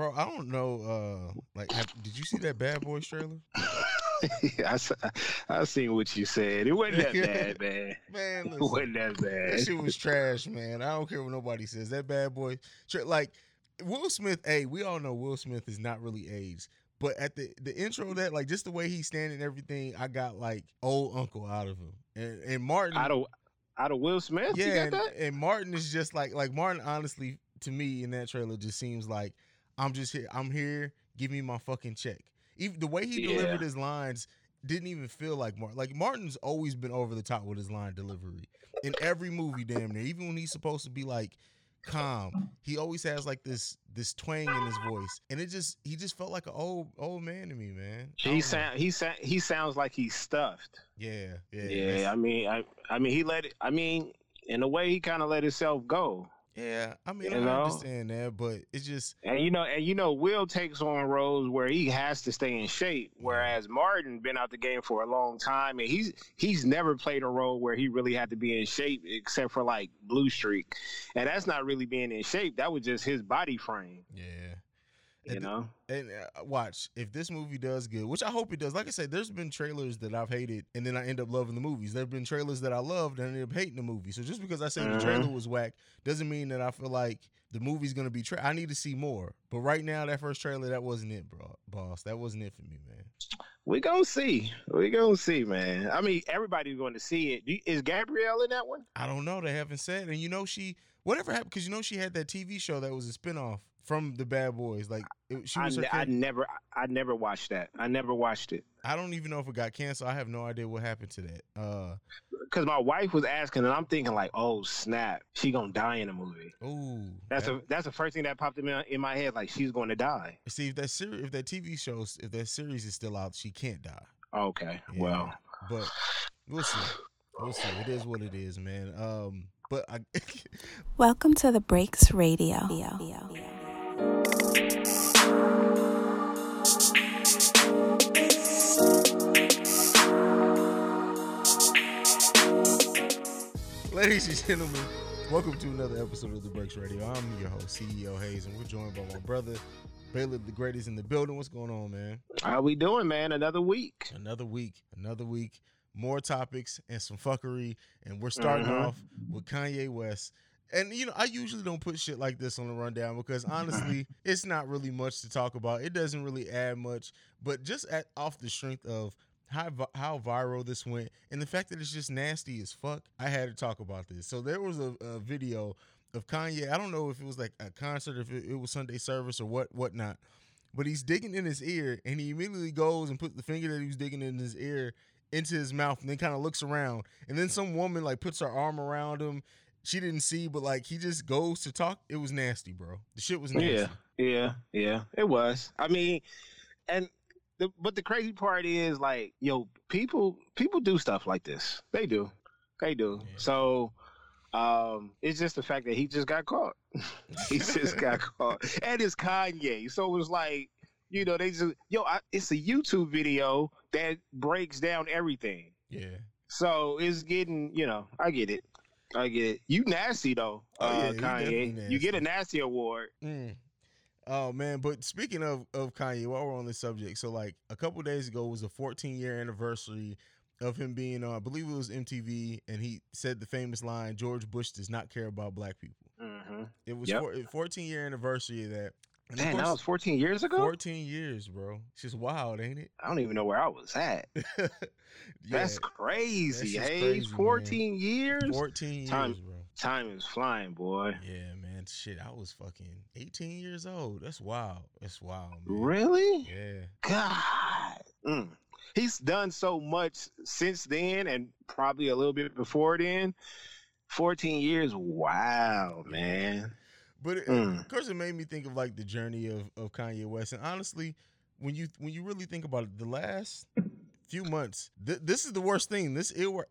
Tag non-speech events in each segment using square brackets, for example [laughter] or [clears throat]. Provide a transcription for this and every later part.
bro. I don't know. Uh, like, have, did you see that Bad Boys trailer? [laughs] I seen what you said. It wasn't that bad, [laughs] man. Man, It listen, wasn't that bad. that shit was trash, man. I don't care what nobody says. That Bad Boy, like Will Smith. Hey, we all know Will Smith is not really aged. But at the the intro of that, like just the way he's standing, and everything, I got like old uncle out of him. And, and Martin, Out of out of Will Smith, you yeah, got and, that? and Martin is just like like Martin. Honestly, to me in that trailer, just seems like I'm just here. I'm here. Give me my fucking check. Even the way he Yeah. delivered his lines didn't even feel like Martin. Like Martin's always been over the top with his line delivery in every movie, damn near. Even when he's supposed to be like calm, he always has like this this twang in his voice, and it just he just felt like an old old man to me, man. He know. sound he sound he sounds like he's stuffed. yeah, yeah, Yeah, I mean, I I mean, he let it. I mean, in a way, he kind of let himself go. Yeah. I mean, You I know? understand that, but it's just And you know, and you know, Will takes on roles where he has to stay in shape, whereas Martin been out the game for a long time, and he's he's never played a role where he really had to be in shape, except for like Blue Streak, and that's not really being in shape. That was just his body frame, yeah. You And- know. And uh, watch if this movie does good, which I hope it does. Like I said, there's been trailers that I've hated, and then I end up loving the movies. There've been trailers that I loved, and I end up hating the movie. So just because I say the Mhm. trailer was whack doesn't mean that I feel like the movie's gonna be. Tra- I need to see more. But right now, that first trailer, that wasn't it, bro. Boss, that wasn't it for me, man. We gonna see. We gonna see, man. I mean, everybody's going to see it is Gabrielle in that one? I don't know. They haven't said, and you know she whatever happened because you know she had that TV show that was a spinoff from the Bad Boys. Like it, she I, was. her ne- I never, I never watched that. I never watched it. I don't even know if it got canceled. I have no idea what happened to that. Uh, because my wife was asking, and I'm thinking like, "Oh snap, she gonna die in the movie." ooh, That's that- a that's the first thing that popped in my, in my head. Like she's going to die. See if that series, if that TV show, if that series is still out, she can't die. Okay, Yeah. well, But we'll see. We'll see. It is what it is, man. Um, but I, [laughs] Welcome to the Breaks Radio. Ladies and gentlemen, welcome to another episode of the Breaks Radio. I'm your host, CEO Hayes, and we're joined by my brother, Baylor the Greatest in the building. What's going on, man? how we doing, man? Another week. Another week, another week, more topics and some fuckery, and we're starting Mhm. off with Kanye West. And you know, I usually don't put shit like this on the rundown because [laughs] honestly, it's not really much to talk about. It doesn't really add much, but just at, off the strength of how how viral this went and the fact that it's just nasty as fuck, I had to talk about this. So there was a, a video of Kanye. I don't know if it was like a concert, if it, it was Sunday service or what whatnot, but he's digging in his ear and he immediately goes and puts the finger that he was digging in his ear into his mouth and then kind of looks around and then some woman like puts her arm around him she didn't see but like he just goes to talk it was nasty bro the shit was nasty Yeah, yeah, yeah. It was. I mean, and the but the crazy part is like, yo, people people do stuff like this. They do, they do. Yeah. So. Um, it's just the fact that he just got caught. [laughs] he just got [laughs] caught, and it's Kanye. So it was like, you know, they just yo, I, it's a YouTube video that breaks down everything. yeah So it's getting, you know, I get it, I get it. You nasty though, Oh, yeah, uh, Kanye. You get a nasty. nasty award. Mm. Oh man, but speaking of of Kanye, while we're on this subject, so like a couple days ago was a 14 year anniversary of him being on, I believe it was MTV, and he said the famous line, "George Bush does not care about black people." Mm-hmm. It was Yep. 14 year anniversary of that. Man, that was 14 years ago. 14 years, bro. It's just wild, ain't it? I don't even know where I was at. [laughs] yeah, That's crazy. That's Hey, crazy, man. 14 years. 14 years, Time- bro. Time is flying, boy. Yeah, man. Shit, I was fucking 18 years old. That's wild. That's wild, man. Really? Yeah. God. Mm. He's done so much since then, and probably a little bit before then. 14 years. Wow, man. But it, Mm. of course, it made me think of like the journey of, of Kanye West. And honestly, when you when you really think about it, the last few months, th- this is the worst thing. This ear-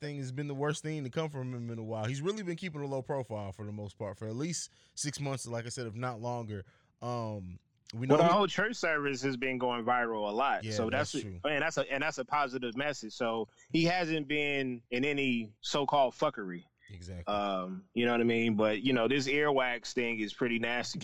thing has been the worst thing to come from him in a while. He's really been keeping a low profile for the most part for at least six months, like I said, if not longer. Um, we know Well, the he- whole church service has been going viral a lot, Yeah, so that's, that's true. and that's a and that's a positive message. So he hasn't been in any so-called fuckery. Exactly. Um, you know what I mean? But you know, this earwax thing is pretty nasty.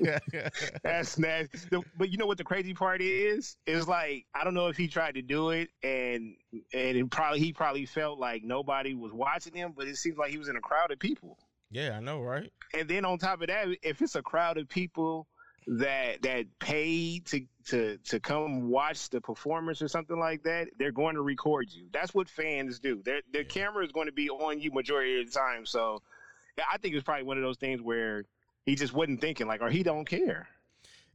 [laughs] That's nasty. But you know what the crazy part is? Is like I don't know if he tried to do it and and it probably he probably felt like nobody was watching him, but it seems like he was in a crowd of people. yeah, I know, right? And then on top of that, if it's a crowd of people that that pay to to to come watch the performance or something like that, they're going to record you. That's what fans do. Their their Yeah. camera is going to be on you majority of the time. So I think it's probably one of those things where he just wasn't thinking like, or he don't care.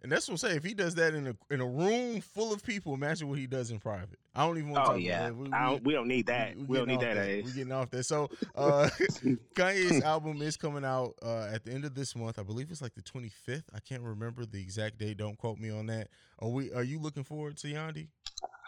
And that's what I'm saying. If he does that in a in a room full of people, imagine what he does in private. I don't even want to Oh talk yeah, about that. I don't, we don't need that. We, don't need off that. We're getting off that. So [laughs] uh Kanye's album is coming out uh at the end of this month. I believe it's like the 25th. I can't remember the exact date. Don't quote me on that. Are we are you looking forward to Yandhi?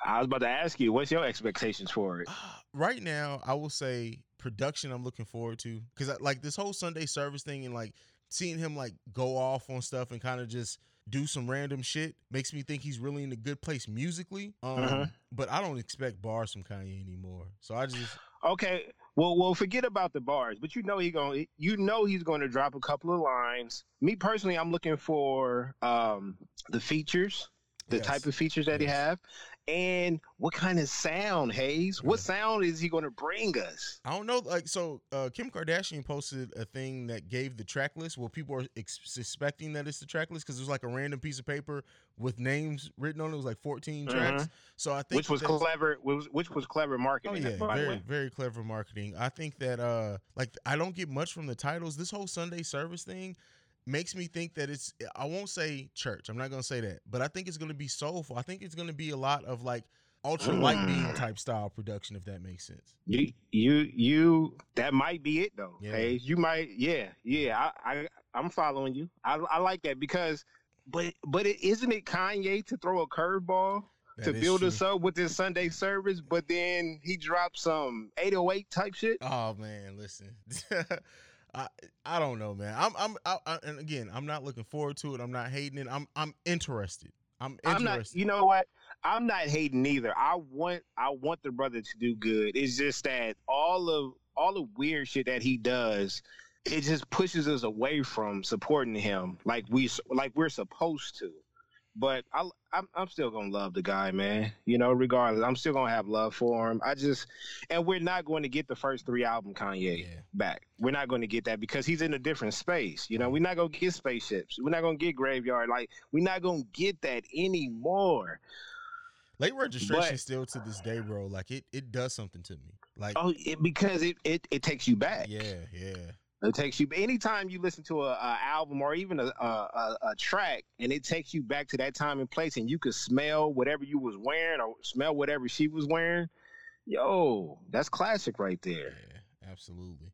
I was about to ask you, what's your expectations for it? right now, I will say production. I'm looking forward to because like this whole Sunday service thing and like seeing him like go off on stuff and kind of just do some random shit makes me think he's really in a good place musically. Um, Mhm. but I don't expect bars from Kanye anymore. So I just Okay, well, well, forget about the bars, but you know he going, you know he's going to drop a couple of lines. Me personally, I'm looking for um, the features, the Yes. type of features that he have, and what kind of sound, Hayes. What sound is he going to bring us? I don't know. Like so, uh, Kim Kardashian posted a thing that gave the track list. Well, people are ex- suspecting that it's the track list because it was like a random piece of paper with names written on it. It was like 14 tracks. So I think Mm-hmm. Which was clever. Was which was clever marketing. Oh yeah, very very clever marketing. I think that uh like I don't get much from the titles. This whole Sunday service thing makes me think that it's I won't say church. I'm not gonna say that, but I think it's gonna be soulful. I think it's gonna be a lot of like Ultralight Beam Mm. type style production, if that makes sense. You, you, you. That might be it though. Yeah. Hayes. You might. Yeah, yeah. I, I, I'm following you. I, I like that because, but, but it isn't it Kanye to throw a curveball That to build true. us up with this Sunday service, but then he dropped some 808 type shit. Oh man, listen. [laughs] I I don't know, man. I'm I'm I, I, and again, I'm not looking forward to it. I'm not hating it. I'm I'm interested. I'm I'm interested. not. You know what? I'm not hating either. I want. I want the brother to do good. It's just that all of all the weird shit that he does, it just pushes us away from supporting him like we like we're supposed to. But I, I'm I'm still gonna love the guy, man. You know, regardless, I'm still gonna have love for him. I just, and we're not going to get the first three album Kanye Yeah. back. We're not going to get that because he's in a different space. You know, we're not going to get spaceships. We're not going to get graveyard. Like, we're not going to get that anymore. Late registration But- still to this day, bro. Like it it does something to me. Like Oh, it, because it, it it takes you back. yeah, yeah. It takes you. Anytime you listen to a, a album or even a, a, a, track, and it takes you back to that time and place, and you could smell whatever you was wearing or smell whatever she was wearing. Yo, that's classic right there. Yeah, absolutely.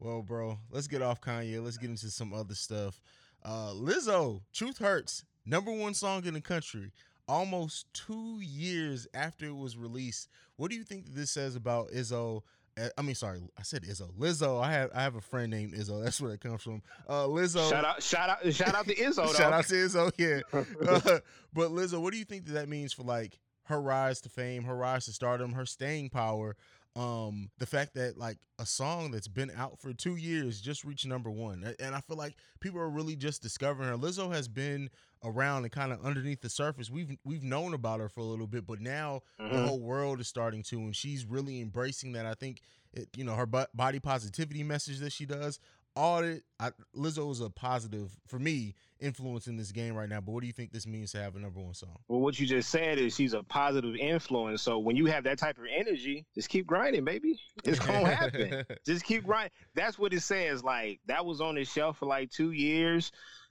Well, bro, let's get off Kanye. Let's get into some other stuff. Uh, Lizzo, Truth Hurts, number one song in the country, almost two years after it was released. What do you think this says about Izzo? Uh, I mean, sorry, I said Izzo. Lizzo. I have I have a friend named Izzo. [laughs] That's where it comes from. Uh, Lizzo. Shout out, shout out, shout out to [laughs] Izzo. Shout out to Izzo. Yeah. [laughs] Uh, but Lizzo, what do you think that that means for like her rise to fame, her rise to stardom, her staying power? Um, the fact that like a song that's been out for two years just reached number one, and I feel like people are really just discovering her. Lizzo has been around and kind of underneath the surface. We've we've known about her for a little bit, but now the Mhm. whole world is starting to, and she's really embracing that. I think it, you know her body positivity message that she does. All it, I, Lizzo is a positive for me influence in this game right now. But what do you think this means to have a number one song? Well, what you just said is she's a positive influence. So when you have that type of energy, just keep grinding, baby. It's gonna [laughs] happen. just keep grinding. That's what it says. Like that was on the shelf for like two years,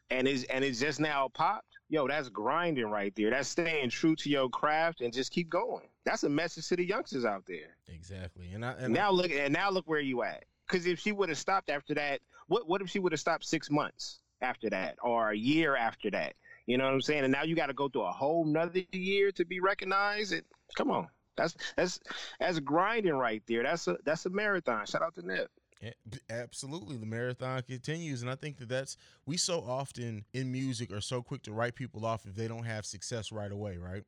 and it's and it's just now popped. Yo, that's grinding right there. That's staying true to your craft and just keep going. That's a message to the youngsters out there. exactly. And I and now look and now look where you at. Because if she would have stopped after that, what what if she would have stopped six months after that or a year after that? You know what I'm saying? And now you got to go through a whole nother year to be recognized. Come on, that's that's that's grinding right there. That's a that's a marathon. Shout out to Nip. Absolutely the marathon continues and i think that that's we so often in music are so quick to write people off if they don't have success right away right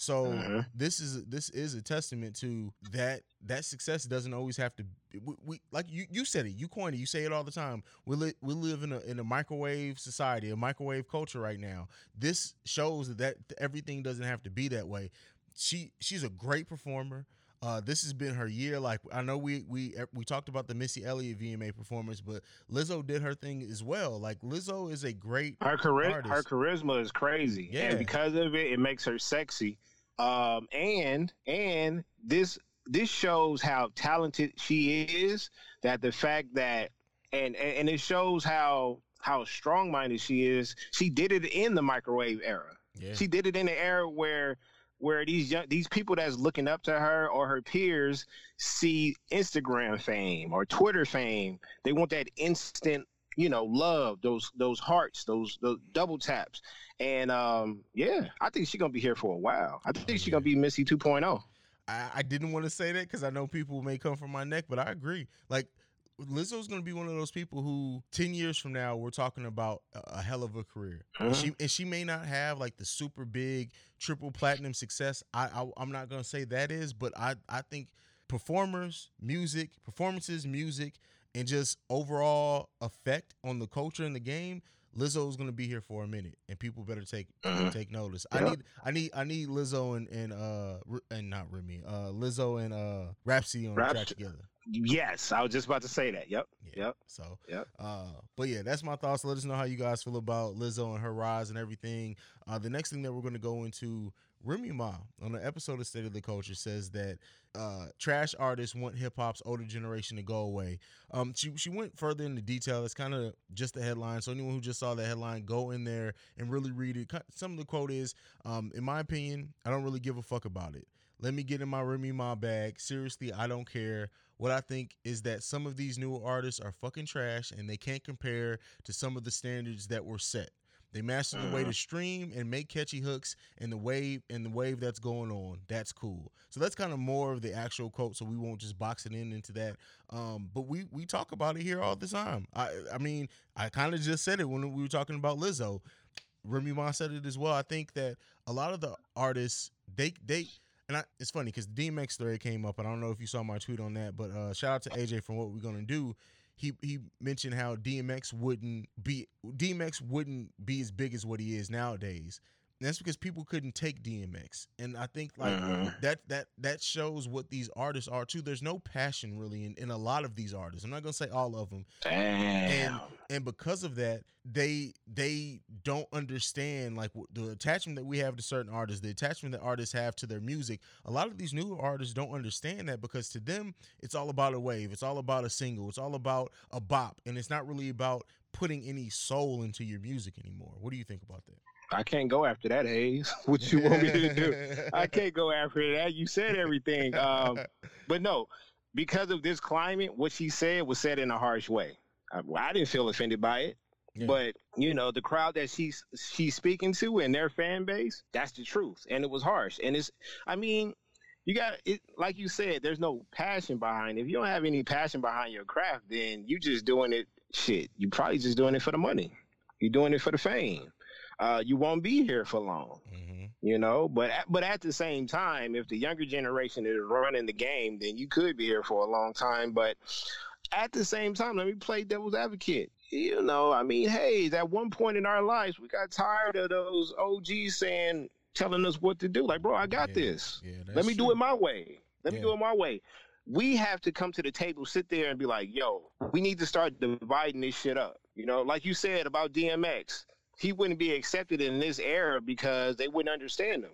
So mm-hmm. this is this is a testament to that that success doesn't always have to we, we, like you you said it you coined it you say it all the time. We li- we live in a in a microwave society a microwave culture right now. This shows that, that everything doesn't have to be that way. She she's a great performer uh, this has been her year. Like I know we we we talked about the Missy Elliott VMA performance, but Lizzo did her thing as well. Like Lizzo is a great her chari- her charisma is crazy, yeah. And because of it, it makes her sexy. Um, and and this this shows how talented she is. That the fact that and and it shows how how strong minded she is. She did it in the microwave era. Yeah. She did it in the era where where these young these people that's looking up to her or her peers see Instagram fame or Twitter fame. They want that instant, you know, love, those those hearts, those those double taps. And um, yeah, I think she's gonna be here for a while. I think she's gonna be Missy 2.0. I, I didn't want to say that because I know people may come from my neck, but I agree. Like Lizzo's going to be one of those people who 10 years from now we're talking about a, hell of a career. And she uh-huh. and she may not have like the super big triple platinum success. I, I am not going to say that is, but I I think performers, music, performances, music and just overall effect on the culture and the game Lizzo is gonna be here for a minute, and people better take uh-huh. take notice. Yep. I need I need I need Lizzo and and uh and not Remy, uh Lizzo and uh Rapsody on the track together. Yes, I was just about to say that. Yep. Yeah. Yep. So, yep. Uh, but yeah, that's my thoughts. Let us know how you guys feel about Lizzo and her rise and everything. Uh, the next thing that we're going to go into Remy Ma on the episode of State of the Culture says that uh, trash artists want hip hop's older generation to go away. Um, she she went further into detail. It's kind of just the headline. So anyone who just saw the headline, go in there and really read it. Some of the quote is, um, in my opinion, I don't really give a fuck about it. Let me get in my Remy Ma bag. Seriously, I don't care. What I think is that some of these newer artists are fucking trash and they can't compare to some of the standards that were set. They master the way to mm-hmm. stream and make catchy hooks and the wave and the wave that's going on. That's cool. So that's kind of more of the actual quote. So we won't just box it in into that. Um, but we we talk about it here all the time. I I mean I kind of just said it when we were talking about Lizzo. Remy Ma said it as well. I think that a lot of the artists they they and I, it's funny because DMX story came up, and I don't know if you saw my tweet on that, but uh, shout out to AJ from what we're gonna do he he mentioned how DMX wouldn't be DMX wouldn't be as big as what he is nowadays. And that's because people couldn't take DMX, and I think like uh-huh. that that that shows what these artists are too. There's no passion really in, in a lot of these artists. I'm not gonna say all of them, Damn. and and because of that, they they don't understand like the attachment that we have to certain artists, the attachment that artists have to their music. A lot of these newer artists don't understand that because to them it's all about a wave, it's all about a single, it's all about a bop, and it's not really about putting any soul into your music anymore. What do you think about that? I can't go after that, Hayes. [laughs] What you want me to do? I [laughs] can't go after that. You said everything. Um, but no, because of this climate, what she said was said in a harsh way. I, I didn't feel offended by it. Yeah. But you know the crowd that she's she's speaking to and their fan base, that's the truth, and it was harsh. And it's, I mean, you got it like you said. There's no passion behind. It. If you don't have any passion behind your craft, then you're just doing it. Shit, you're probably just doing it for the money. You're doing it for the fame uh, you won't be here for long. Mm-hmm. You know, but but at the same time, if the younger generation is running the game, then you could be here for a long time. But at the same time, let me play devil's advocate. You know, I mean, hey, at one point in our lives, we got tired of those OGs saying, telling us what to do. Like, bro, I got yeah, this. Yeah, let me true. do it my way. Let yeah. me do it my way. We have to come to the table, sit there, and be like, yo, we need to start dividing this shit up. You know, like you said about DMX he wouldn't be accepted in this era because they wouldn't understand him.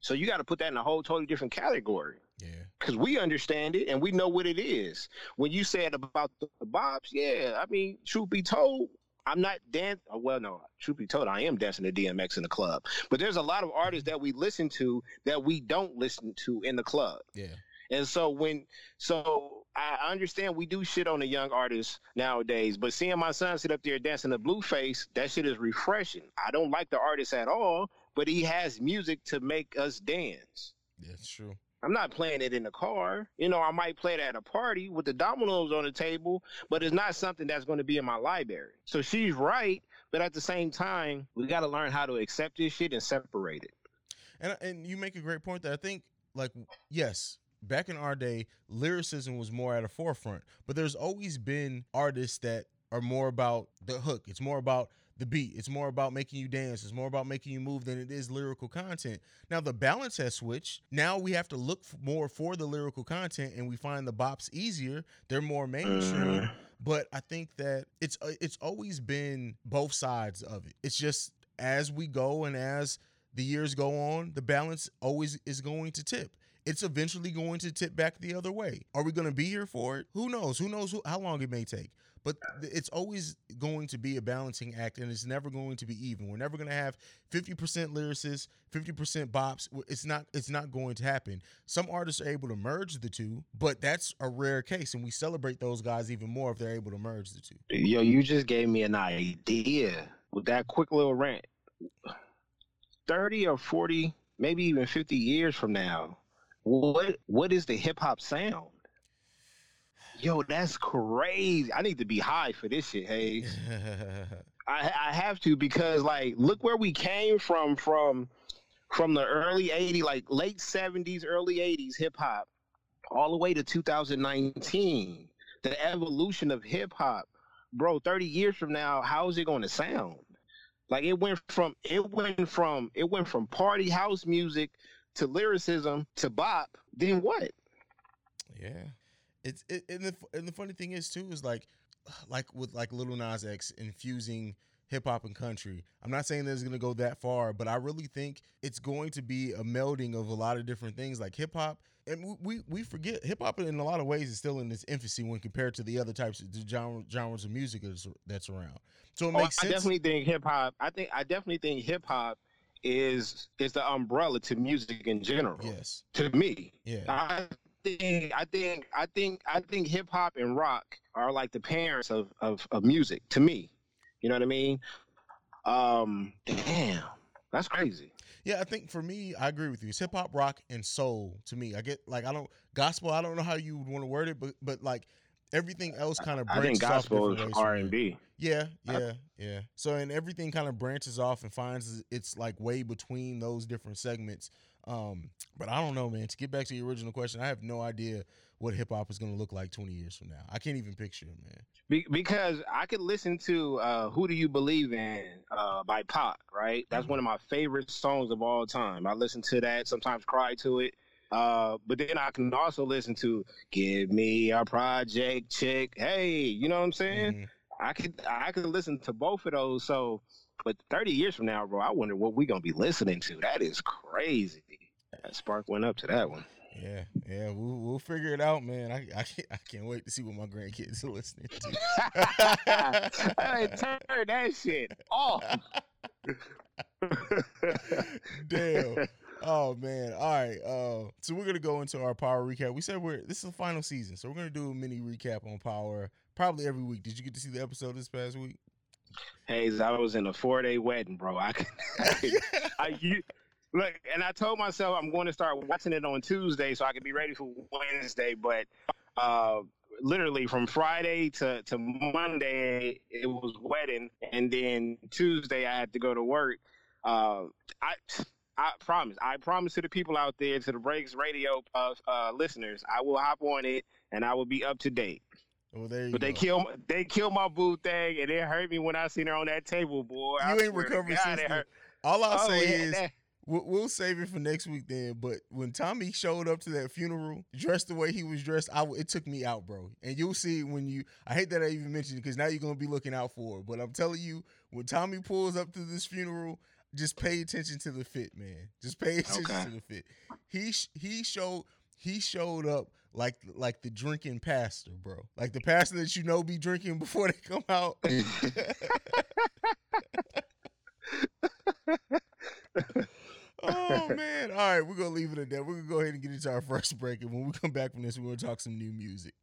So you got to put that in a whole totally different category. Yeah. Because we understand it and we know what it is. When you said about the, the bobs, yeah, I mean, truth be told, I'm not dan. Oh, well, no, truth be told, I am dancing to DMX in the club. But there's a lot of artists that we listen to that we don't listen to in the club. Yeah. And so when so I understand we do shit on the young artists nowadays, but seeing my son sit up there dancing the Blueface, that shit is refreshing. I don't like the artist at all, but he has music to make us dance. That's true. I'm not playing it in the car. You know, I might play it at a party with the dominoes on the table, but it's not something that's going to be in my library. So she's right, but at the same time, we got to learn how to accept this shit and separate it. And and you make a great point that I think like yes, back in our day, lyricism was more at a forefront, but there's always been artists that are more about the hook. It's more about the beat. It's more about making you dance. It's more about making you move than it is lyrical content. Now the balance has switched. Now we have to look more for the lyrical content, and we find the bops easier. They're more mainstream. Mm. But I think that it's uh, it's always been both sides of it. It's just as we go and as the years go on, the balance always is going to tip it's eventually going to tip back the other way. Are we going to be here for it? Who knows? Who knows who, how long it may take? But it's always going to be a balancing act, and it's never going to be even. We're never going to have fifty percent lyricists, fifty percent bops. It's not. It's not going to happen. Some artists are able to merge the two, but that's a rare case, and we celebrate those guys even more if they're able to merge the two. Yo, you just gave me an idea with that quick little rant. Thirty or forty, maybe even fifty years from now, what what is the hip hop sound? Yo, that's crazy. I need to be high for this shit, hey. [laughs] I I have to because like look where we came from from from the early 80s, like late 70s, early 80s hip hop, all the way to 2019. The evolution of hip hop. Bro, 30 years from now, how is it going to sound? Like it went from it went from it went from party house music to lyricism to bop. Then what? Yeah it's it, and the and the funny thing is too is like like with like Lil Nas X infusing hip hop and country. I'm not saying that it's going to go that far, but I really think it's going to be a melding of a lot of different things like hip hop. And we we forget hip hop in a lot of ways is still in its infancy when compared to the other types of genre, genres of music that's around. So it oh, makes I sense. I definitely think hip hop. I think I definitely think hip hop is is the umbrella to music in general. Yes. To me. Yeah. I think I think I think I think hip hop and rock are like the parents of, of of music to me. You know what I mean? Um, damn, that's crazy. Yeah, I think for me, I agree with you. It's hip hop, rock, and soul to me. I get like I don't gospel. I don't know how you would want to word it, but but like everything else kind of branches I think gospel is R and B. Yeah, yeah, yeah. So and everything kind of branches off and finds it's like way between those different segments. Um, but I don't know, man. To get back to the original question, I have no idea what hip hop is going to look like 20 years from now. I can't even picture it, man. Be- because I could listen to uh, "Who Do You Believe In" uh, by Pac, right? That's mm-hmm. one of my favorite songs of all time. I listen to that, sometimes cry to it. Uh, but then I can also listen to "Give Me a Project Chick." Hey, you know what I'm saying? Mm-hmm. I could I could listen to both of those. So, but 30 years from now, bro, I wonder what we're gonna be listening to. That is crazy. That spark went up to that one. Yeah, yeah, we'll, we'll figure it out, man. I, I, can't, I can't wait to see what my grandkids are listening to. [laughs] hey, turn that shit off. [laughs] Damn. Oh man. All right. Uh, so we're gonna go into our power recap. We said we're this is the final season, so we're gonna do a mini recap on power probably every week. Did you get to see the episode this past week? Hey, I was in a four day wedding, bro. I, [laughs] I, [laughs] I, you, look, and I told myself I'm going to start watching it on Tuesday so I could be ready for Wednesday. But uh, literally from Friday to, to Monday, it was wedding, and then Tuesday I had to go to work. Uh, I I promise, I promise to the people out there, to the Breaks Radio uh, uh, listeners, I will hop on it and I will be up to date. Well, there you but go. they kill they kill my boo thing, and it hurt me when I seen her on that table, boy. You I ain't recovered since. then. All I'll oh, say yeah, is that, We'll, we'll, save it for next week then. But when Tommy showed up to that funeral, dressed the way he was dressed, I it took me out, bro. And you'll see when you. I hate that I even mentioned it because now you're gonna be looking out for it. But I'm telling you, when Tommy pulls up to this funeral, just pay attention to the fit, man. Just pay attention okay. to the fit. He he showed he showed up like like the drinking pastor, bro. Like the pastor that you know be drinking [laughs] before they come out. [laughs] oh man! All right, we're gonna leave it at that. We're gonna go ahead and get into our first break, and when we come back from this, we're gonna talk some new music.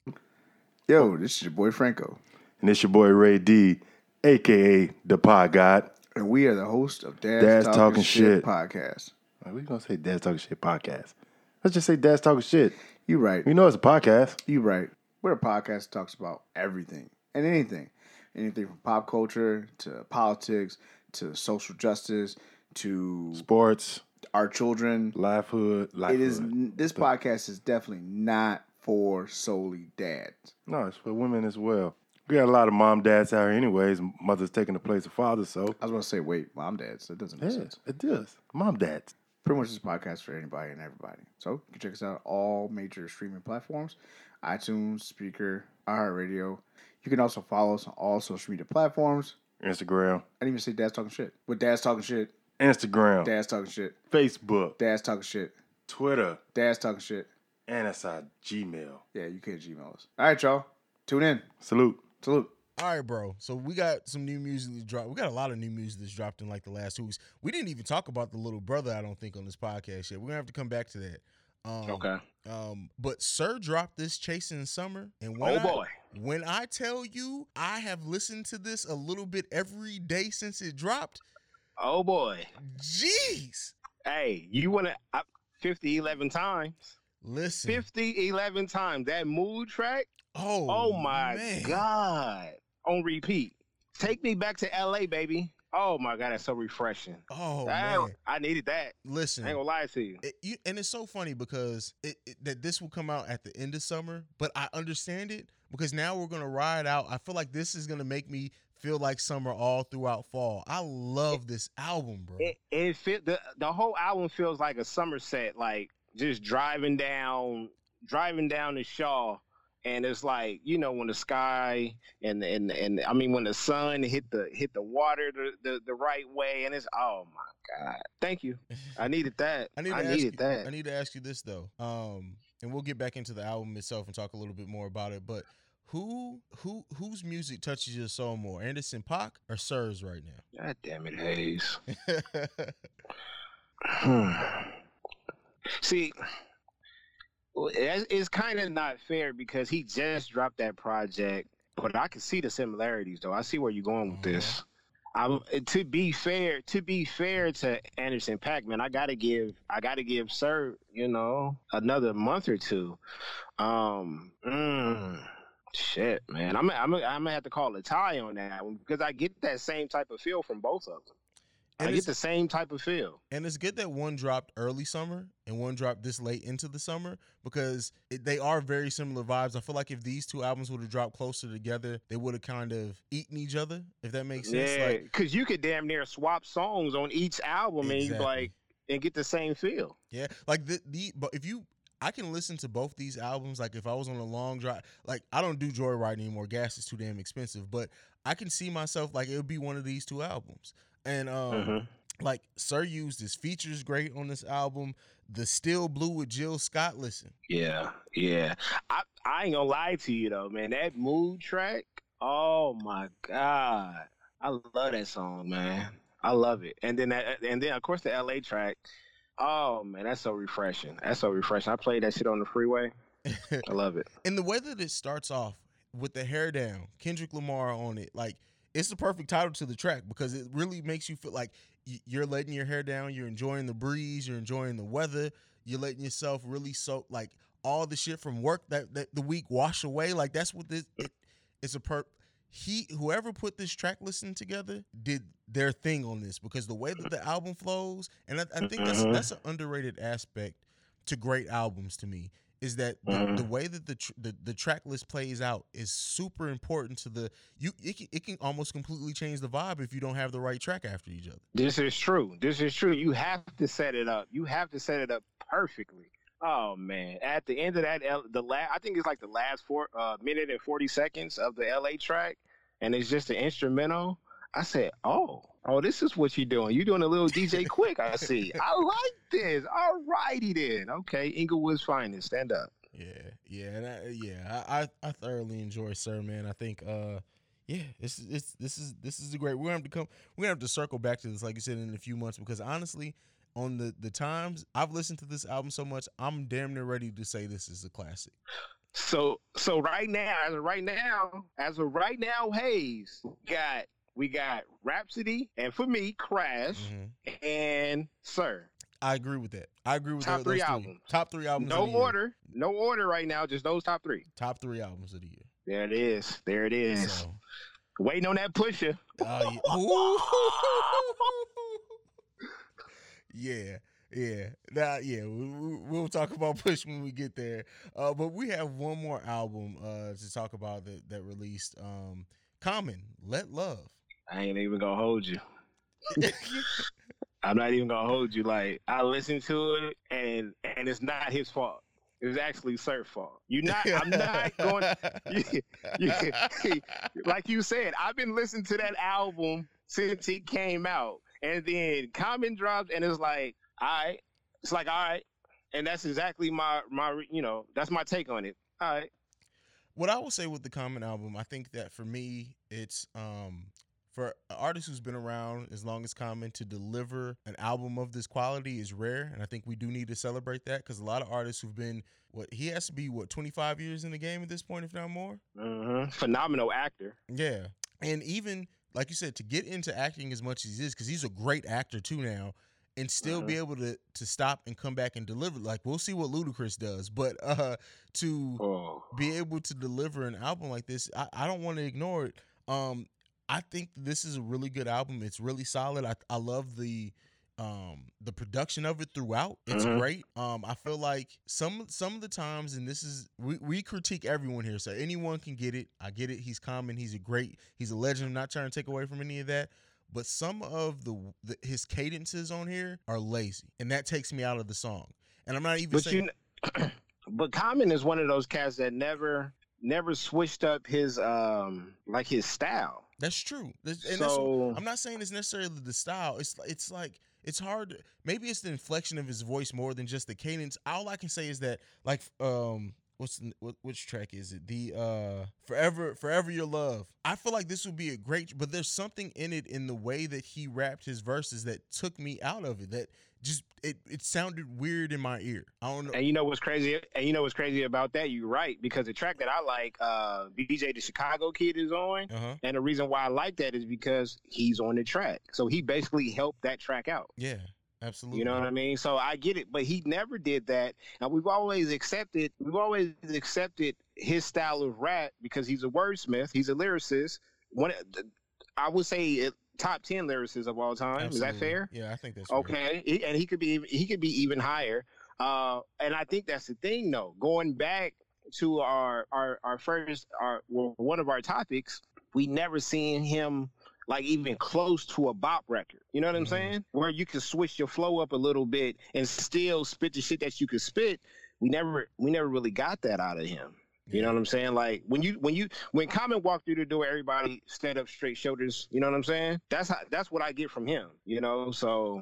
Yo, this is your boy Franco, and this your boy Ray D, aka the Pod God, and we are the host of Dad's, Dad's Talking, Talking Shit, Shit podcast. we gonna say Dad's Talking Shit podcast. Let's just say Dad's Talking Shit. You right. You know it's a podcast. You right. We're a podcast that talks about everything and anything, anything from pop culture to politics to social justice to sports our children. Life hood, life It is this podcast is definitely not for solely dads. No, it's for women as well. We got a lot of mom dads out here, anyways. Mothers taking the place of fathers, so I was going to say, wait, mom, dads. That doesn't make yeah, sense. it does. Mom dads. Pretty much this podcast for anybody and everybody. So you can check us out on all major streaming platforms: iTunes, Spreaker, iHeartRadio. You can also follow us on all social media platforms. Instagram, I didn't even say dad's talking shit. With dad's talking shit, Instagram, dad's talking shit, Facebook, dad's talking shit, Twitter, dad's talking shit. and it's our Gmail. Yeah, you can Gmail us. All right, y'all. Tune in. Salute. Salute. All right, bro. So we got some new music that dropped. We got a lot of new music that's dropped in like the last two weeks. We didn't even talk about the little brother. I don't think on this podcast yet. We're gonna have to come back to that. Um, Okay. Um, but SIR dropped this Chasing Summer, and when Oh I- boy. when I tell you I have listened to this a little bit every day since it dropped, Oh boy. jeez. Hey, you want to uh, 50 11 times? Listen. 50 11 times. That mood track. Oh, Oh, my man. god. On repeat. Take me back to LA, baby. Oh my god, that's so refreshing. Oh That- man. I needed that. Listen. I ain't gonna lie to you. It, you, and it's so funny because it, it, that this will come out at the end of summer, but I understand it because now we're gonna ride out. I feel like this is gonna make me feel like summer all throughout fall. I love this album, bro. It, it fit the the whole album feels like a Somerset, like just driving down, driving down the Shaw, and it's like you know when the sky and and and I mean when the sun hit the hit the water the the, the right way, and it's oh my god, thank you, I needed that, [laughs] I need I needed you, that. I need to ask you this though. Um, and we'll get back into the album itself and talk a little bit more about it. But who who whose music touches your soul more, Anderson Paak or SIR's right now? God damn it, Hayes. now? [laughs] See, it's, kind of not fair because he just dropped that project, but I can see the similarities though. I see where you're going with this. I'm, to be fair, to be fair to Anderson Paak man, I gotta give, I gotta give SIR, you know, another month or two. Um, mm, shit, man, I'm, I'm, I'm gonna have to call a tie on that one because I get that same type of feel from both of them. And I get the same type of feel. And it's good that one dropped early summer and one dropped this late into the summer because it, they are very similar vibes. I feel like if these two albums would have dropped closer together, they would have kind of eaten each other, if that makes sense. Yeah, Like, because you could damn near swap songs on each album and like and get the same feel. yeah, like the, the but if you I can listen to both these albums. Like if I was on a long drive, like I don't do joyride anymore. Gas is too damn expensive. But I can see myself like it would be one of these two albums. And um, Mhm. like SIR used his features great on this album. The Still Blue with Jill Scott. Listen, Yeah, yeah. I I ain't gonna lie to you though, man. That mood track. Oh my god, I love that song, man. I love it. And then that, and then of course the LA track. Oh man, that's so refreshing. That's so refreshing. I played that shit on the freeway. [laughs] I love it. and the way that it starts off with the hair down, Kendrick Lamar on it, like it's the perfect title to the track because it really makes you feel like you're letting your hair down, you're enjoying the breeze, you're enjoying the weather, you're letting yourself really soak like all the shit from work that, that the week wash away. Like that's what this it, it's a perp. He whoever put this track listing together did their thing on this because the way that the album flows, and I, I think that's Mhm. that's an underrated aspect to great albums to me is that the, Mhm. the way that the, tr- the the track list plays out is super important to the you it can, it can almost completely change the vibe if you don't have the right track after each other. This is true. This is true. You have to set it up. You have to set it up perfectly. Oh man! At the end of that, the last I think it's like the last four uh, minute and forty seconds of the LA track, and it's just an instrumental. I said, "Oh, oh, this is what you're doing. You're doing a little DJ Quik. I see. I like this. All righty then. Okay, Inglewood's finest. Stand up. Yeah, yeah, and I, yeah. I, I I thoroughly enjoy SIR Man. I think uh yeah, this is it's this is this is a great. We're gonna have to come. We're gonna have to circle back to this, like you said, in a few months because honestly, on the the times I've listened to this album so much, I'm damn near ready to say this is a classic. So, so right now, as of right now, as of right now, Hayes got we got Rapsody, and for me, Crash, Mhm. and SIR. I agree with that. I agree with Top those, three those albums. Top three albums. No of the year. order, no order right now, just those top three. Top three albums of the year. There it is. There it is. So, Waiting on that pusher. uh, yeah. [laughs] Yeah, yeah, nah, yeah. We, we, we'll talk about Push when we get there. Uh, but we have one more album uh, to talk about that that released. Um, Common, Let Love. I ain't even gonna hold you. [laughs] I'm not even gonna hold you. Like I listened to it, and and it's not his fault. It was actually Surf fault. You're not. I'm not going. [laughs] [laughs] You, you, like you said, I've been listening to that album since it came out, and then Common dropped, and it's like, all right. It's like, all right, and that's exactly my my you know that's my take on it. All right. What I will say with the Common album, I think that for me, it's um for an artist who's been around as long as Common to deliver an album of this quality is rare, and I think we do need to celebrate that because a lot of artists who've been what he has to be what 25 years in the game at this point, if not more. Mm-hmm. Phenomenal actor. Yeah, and even like you said, to get into acting as much as he is, because he's a great actor too now, and still be able to to stop and come back and deliver. Like we'll see what Ludacris does, but uh to Oh. be able to deliver an album like this, I, I don't want to ignore it. Um, I think this is a really good album. It's really solid. I I love the um the production of it throughout. It's Mhm. great. Um, I feel like some some of the times, and this is we, we critique everyone here, so anyone can get it. I get it. He's common. He's a great. He's a legend. I'm not trying to take away from any of that. But some of the, the his cadences on here are lazy, and that takes me out of the song. And I'm not even But saying you, [clears throat] but Common is one of those cats that never never switched up his um like his style. That's true. That's- And that's, I'm not saying it's necessarily the style. It's it's like it's hard. To, maybe it's the inflection of his voice more than just the cadence. All I can say is that like um what's what, which track is it? The uh forever forever your love. I feel like this would be a great, but there's something in it in the way that he rapped his verses that took me out of it. That just it it sounded weird in my ear. I don't know. and you know what's crazy? And you know what's crazy about that? You're right because the track that I like, uh, BJ the Chicago Kid is on, Uh huh. and the reason why I like that is because he's on the track. So he basically helped that track out. Yeah. Absolutely. You know what I mean? So I get it, but he never did that. And we've always accepted, we've always accepted his style of rap because he's a wordsmith, he's a lyricist. One, I would say it, top ten lyricists of all time. Is that fair? Yeah, I think that's. Okay, He- and he could be he could be even higher. Uh, and I think that's the thing, though. Going back to our our our first our well, one of our topics, we never seen him like even close to a bop record. You know what I'm Mhm. saying? Where you can switch your flow up a little bit and still spit the shit that you could spit. We never we never really got that out of him. You know what I'm saying? Like when you when you when Common walked through the door, everybody stood up straight shoulders. You know what I'm saying? That's how that's what I get from him. You know, so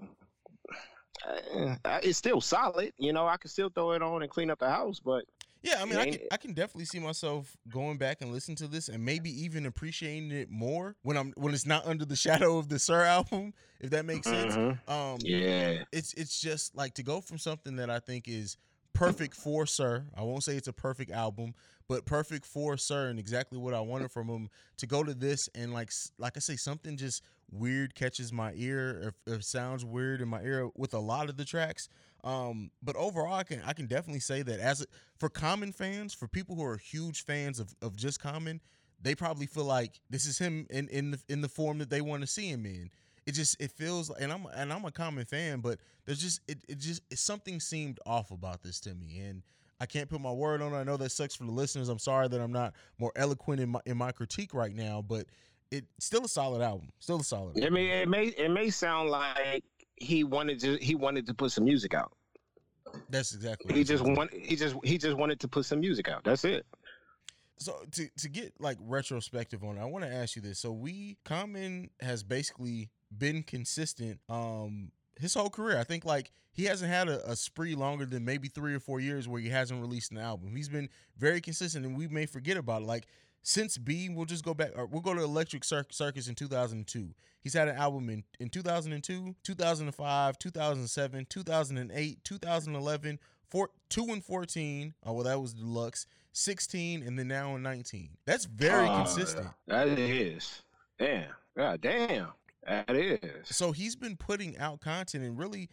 uh, it's still solid. You know, I can still throw it on and clean up the house, but Yeah, I mean, I can. I can definitely see myself going back and listening to this, and maybe even appreciating it more when I'm when it's not under the [laughs] shadow of the SIR album, if that makes sense. Mhm. Um, yeah, it's it's just like to go from something that I think is perfect for SIR. I won't say it's a perfect album, but perfect for SIR and exactly what I wanted from him. To go to this and like like I say, something just weird catches my ear. Or, or sounds weird in my ear with a lot of the tracks. Um, but overall, I can I can definitely say that as a, for Common fans, for people who are huge fans of of just Common, they probably feel like this is him in in the in the form that they want to see him in it just it feels like, and I'm and I'm a common fan, but there's just it, it just it, something seemed off about this to me, and I can't put my word on it. I know that sucks for the listeners. I'm sorry that I'm not more eloquent in my in my critique right now, but it's still a solid album. Still a solid. I mean, it may it may sound like he wanted to he wanted to put some music out. That's exactly. He just want he just he just wanted to put some music out. That's it. So to to get like retrospective on it, I want to ask you this. So we Common has basically been consistent um his whole career. I think like he hasn't had a, a spree longer than maybe three or four years where he hasn't released an album. He's been very consistent, and we may forget about it. Like since Be, we'll just go back. Or we'll go to Electric Cir- Circus in 2002. He's had an album in in 2002, 2005, 2007, 2008, 2011, four, two and 14. Oh well, that was deluxe. 16 and then now in 19. That's very Oh, consistent. That is. Damn. God damn. That is. So he's been putting out content and really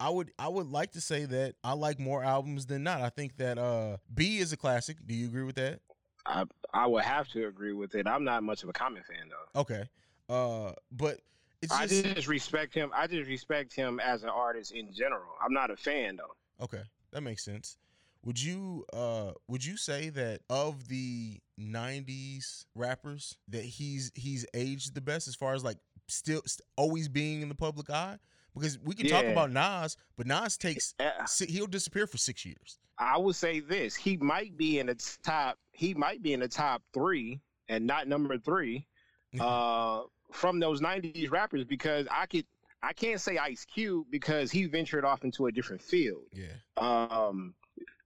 I would I would like to say that I like more albums than not. I think that uh Be is a classic. Do you agree with that? I I would have to agree with it. I'm not much of a Common fan though. Okay. Uh but It's I just just respect him. I just respect him as an artist in general. I'm not a fan though. okay. That makes sense. Would you uh would you say that of the '90s rappers that he's he's aged the best as far as like still st- always being in the public eye? Because we can talk about Nas, but Nas takes uh, he'll disappear for six years. I would say this: he might be in the top. He might be in the top three, and not number three, [laughs] uh, from those '90s rappers. Because I could, I can't say Ice Cube because he ventured off into a different field. Yeah. Um,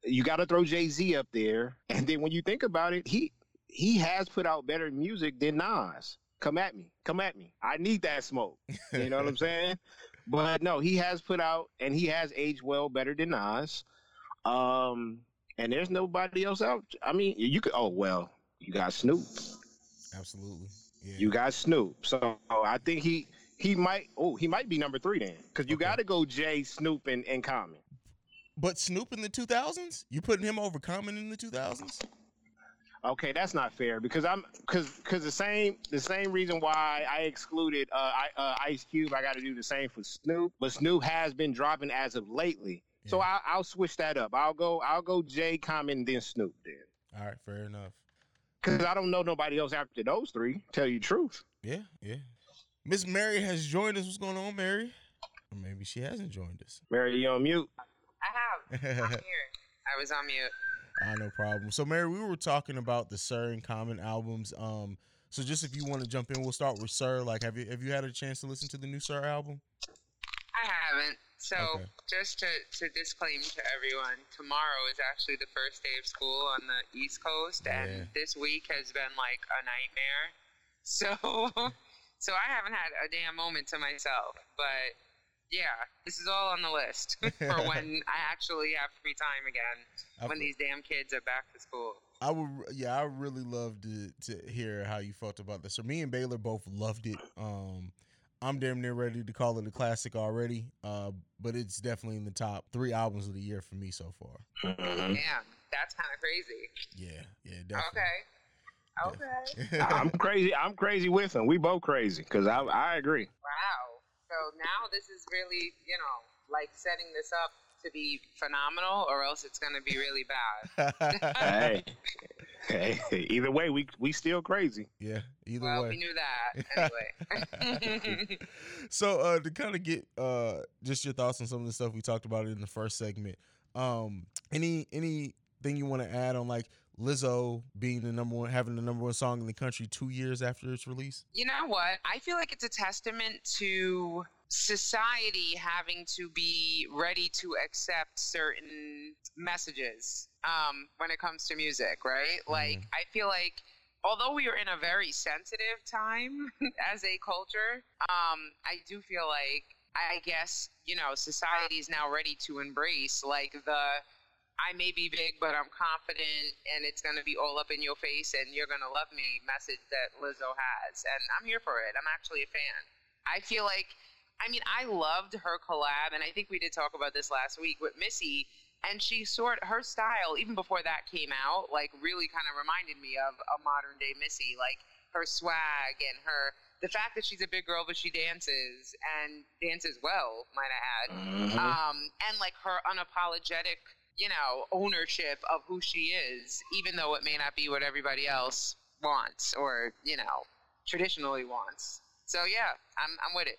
you got to throw Jay Z up there, and then when you think about it, he he has put out better music than Nas. Come at me, come at me. I need that smoke. You know what I'm [laughs] saying? But no, he has put out, and he has aged well better than Nas. Um, and there's nobody else out. I mean, you could. Oh well, you got Snoop. Absolutely. Yeah. You got Snoop. So I think he he might. Oh, he might be number three then, because you Okay. got to go Jay, Snoop, and, and Common. but Snoop in the 2000s? You putting him over Common in the 2000s? Okay, that's not fair because I'm because because the same the same reason why I excluded uh, I, uh, Ice Cube, I got to do the same for Snoop. But Snoop has been dropping as of lately, so Yeah. I, I'll switch that up. I'll go I'll go Jay, Common, then Snoop then. All right, fair enough. Because I don't know nobody else after those three. Tell you the truth. Yeah, yeah. Miss Mary has joined us. What's going on, Mary? Or maybe she hasn't joined us. Mary, you on mute? I have. I'm here. I was on mute. Ah, no problem. So, Mary, we were talking about the SIR and Common albums. Um, so just if you want to jump in, we'll start with SIR. Like, have you have you had a chance to listen to the new SIR album? I haven't. So Okay. just to, to disclaim to everyone, tomorrow is actually the first day of school on the East Coast, Yeah. and this week has been like a nightmare. [laughs] So, so I haven't had a damn moment to myself. But yeah, this is all on the list [laughs] for [laughs] when I actually have free time again. I when fe- these damn kids are back to school. I would, yeah, I really love to to hear how you felt about this. So me and Baylor both loved it. Um, I'm damn near ready to call it a classic already. Uh, but it's definitely in the top three albums of the year for me so far. Mm-hmm. Yeah, that's kind of crazy. Yeah, yeah, definitely. Okay. Okay. [laughs] I'm crazy. I'm crazy with him. We both crazy because I I agree. Wow. So now this is really, you know, like setting this up to be phenomenal, or else it's going to be really bad. [laughs] hey, hey. Either way, we we still crazy. yeah, either well, way. we knew that anyway. [laughs] so uh to kind of get uh just your thoughts on some of the stuff we talked about in the first segment um any anything you want to add on like lizzo being the number one having the number one song in the country two years after its release you know what? I feel like it's a testament to society having to be ready to accept certain messages um, when it comes to music, right? Like, I feel like although we are in a very sensitive time [laughs] as a culture, um, I do feel like I guess you know society is now ready to embrace like the I may be big, but I'm confident, and it's gonna be all up in your face, and you're gonna love me message that Lizzo has, and I'm here for it. I'm actually a fan. I feel like, I mean, I loved her collab, and I think we did talk about this last week with Missy, and she sort her style even before that came out, like really kind of reminded me of a modern day Missy, like her swag and her the fact that she's a big girl but she dances and dances well, might I add, Mm-hmm. um, and like her unapologetic, you know, ownership of who she is, even though it may not be what everybody else wants or you know traditionally wants. So yeah, I'm I'm with it.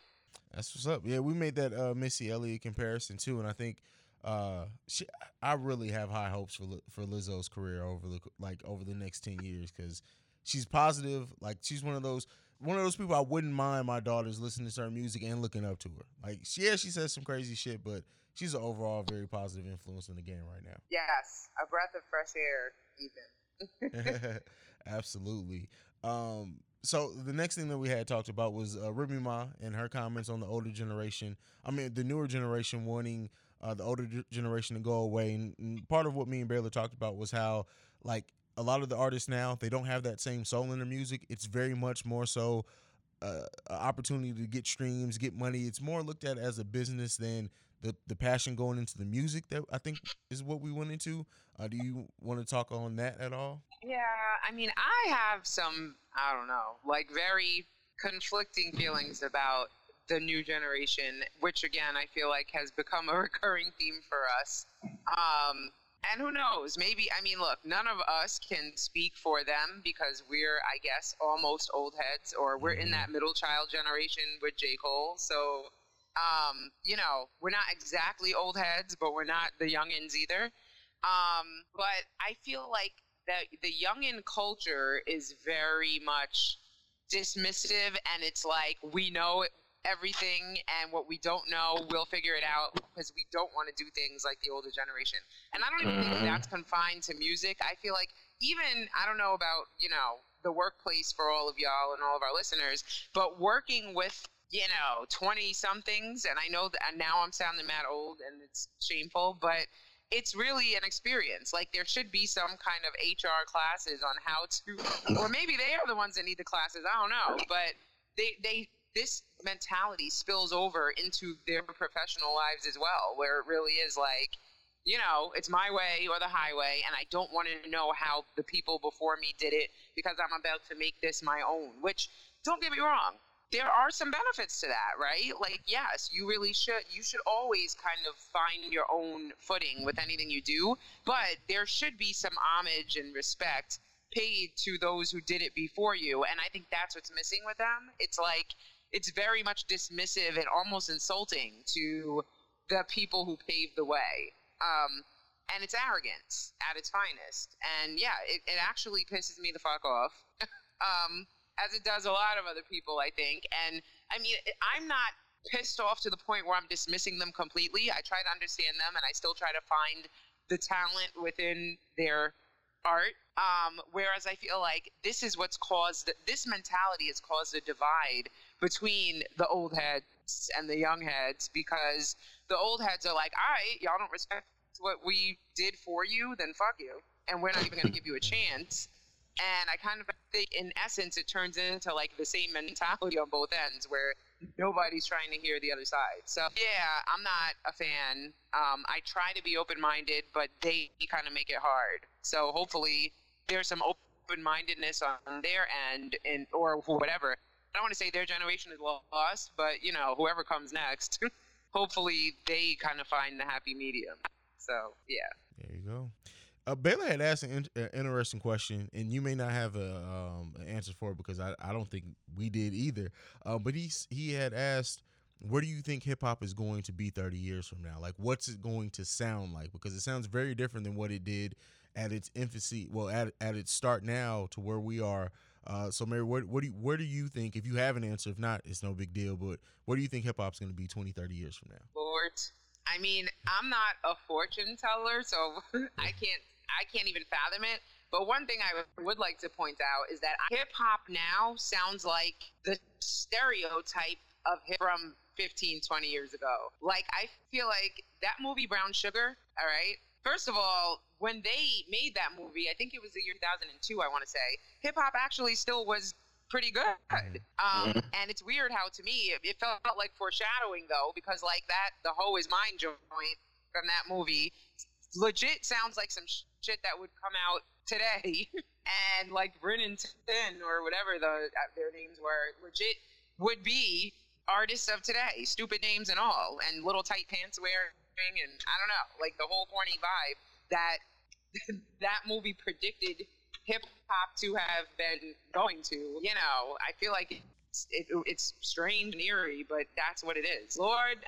that's what's up yeah we made that uh missy elliott comparison too and i think uh she, i really have high hopes for for lizzo's career over the like over the next 10 years because she's positive like she's one of those one of those people i wouldn't mind my daughters listening to her music and looking up to her like yeah she says some crazy shit but she's an overall very positive influence in the game right now Yes, a breath of fresh air, even. [laughs] Absolutely. Um, so the next thing that we had talked about was uh, Remy Ma and her comments on the older generation. I mean, the newer generation wanting uh, the older generation to go away. And, and part of what me and Baylor talked about was how, like, a lot of the artists now they don't have that same soul in their music. It's very much more so uh, opportunity to get streams, get money. It's more looked at as a business than the the passion going into the music that I think is what we went into. Uh, do you want to talk on that at all? Yeah, I mean, I have some, I don't know, like very conflicting feelings about the new generation, which again I feel like has become a [laughs] recurring theme for us. Um, and who knows? Maybe I mean, look, none of us can speak for them because we're, I guess, almost old heads, or we're in that middle child generation with J Cole. So, um, you know, we're not exactly old heads, but we're not the youngins either. Um, but I feel like that the youngin culture is very much dismissive, and it's like we know everything and what we don't know we'll figure it out because we don't want to do things like the older generation and i don't even think Mhm. that's confined to music i feel like even i don't know about you know the workplace for all of y'all and all of our listeners but working with you know 20 somethings and i know that and now i'm sounding mad old and it's shameful but it's really an experience. Like there should be some kind of hr classes on how to or maybe they are the ones that need the classes i don't know but they they this mentality spills over into their professional lives as well where it really is like you know it's my way or the highway and i don't want to know how the people before me did it because i'm about to make this my own which don't get me wrong there are some benefits to that right? Like yes you really should you should always kind of find your own footing with anything you do but there should be some homage and respect paid to those who did it before you and i think that's what's missing with them. It's like it's very much dismissive and almost insulting to the people who paved the way um, and it's arrogance at its finest and yeah it, it actually pisses me the fuck off [laughs] um, as it does a lot of other people i think and i mean i'm not pissed off to the point where i'm dismissing them completely i try to understand them and i still try to find the talent within their art. Um, whereas I feel like this is what's caused this mentality has caused a divide between the old heads and the young heads because the old heads are like, all right, y'all don't respect what we did for you, then fuck you, and we're not even going to give you a chance. And I kind of think, in essence, it turns into like the same mentality on both ends, where nobody's trying to hear the other side. So yeah, I'm not a fan. Um, I try to be open-minded, but they kind of make it hard. So hopefully there's some open-mindedness on their end, and or whatever. I don't want to say their generation is lost, but you know, whoever comes next, [laughs] hopefully they kind of find the happy medium. So yeah. There you go. Uh, Baylor had asked an in- uh, interesting question, and you may not have a, um, an answer for it because I, I don't think we did either. Uh, but he he had asked, where do you think hip hop is going to be 30 years from now? Like, what's it going to sound like? Because it sounds very different than what it did at its infancy. Well, at at its start now to where we are. Uh, so, Mary, what, what do you, where do you think? If you have an answer, if not, it's no big deal. But what do you think hip hop's going to be 20, 30 years from now? Lord, I mean, I'm not a fortune teller, so [laughs] I can't I can't even fathom it. But one thing I would like to point out is that hip hop now sounds like the stereotype of hip from 15, 20 years ago. Like, I feel like that movie Brown Sugar, all right? First of all, when they made that movie, I think it was the year 2002, I want to say, hip hop actually still was pretty good. Um, and it's weird how, to me, it, it felt like foreshadowing, though, because, like, that, the hoe is mine joint from that movie legit sounds like some shit that would come out today [laughs] and like Bryn and Tin or whatever the uh, their names were legit would be artists of today stupid names and all and little tight pants wearing and I don't know like the whole corny vibe that [laughs] that movie predicted hip hop to have been going to you know? I feel like it's, it, it's strange and eerie but that's what it is. Lord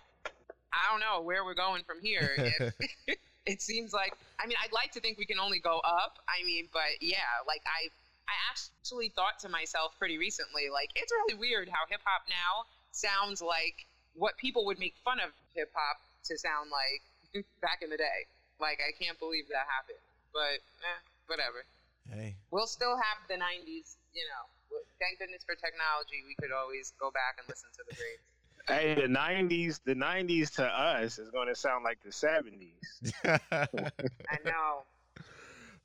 I don't know where we're going from here. [laughs] If, it seems like I mean I'd like to think we can only go up. I mean, but yeah, like I I actually thought to myself pretty recently, like it's really weird how hip hop now sounds like what people would make fun of hip hop to sound like [laughs] back in the day. Like I can't believe that happened. But eh, whatever. Hey, We'll still have the 90s, you know. Thank goodness for technology. We could always go back and listen to the greats. Hey, the '90s, the '90s to us is going to sound like the '70s. [laughs] I know.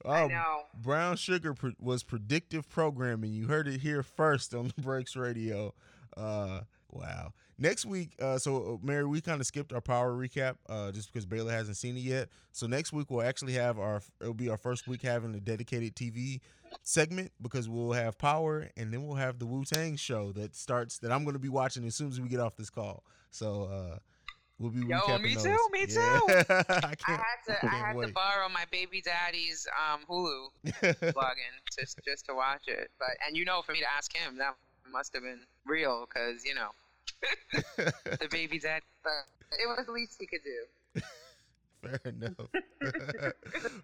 oh, I know. Brown Sugar pre- was predictive programming. You heard it here first on the Breaks Radio. Uh, Wow. Next week, uh, so uh, Mary, we kind of skipped our power recap uh, just because Baylor hasn't seen it yet. So next week we'll actually have our it'll be our first week having a dedicated TV segment because we'll have power and then we'll have the Wu Tang show that starts that I'm going to be watching as soon as we get off this call. So uh, we'll be Yo, recapping me those. too, me Yeah. too. [laughs] I I can't. had to I can't had to borrow my baby daddy's um, Hulu [laughs] login just just to watch it. But and you know, for me to ask him, that must have been real because you know [laughs] the baby dad. But it was the least he could do. Fair enough. [laughs]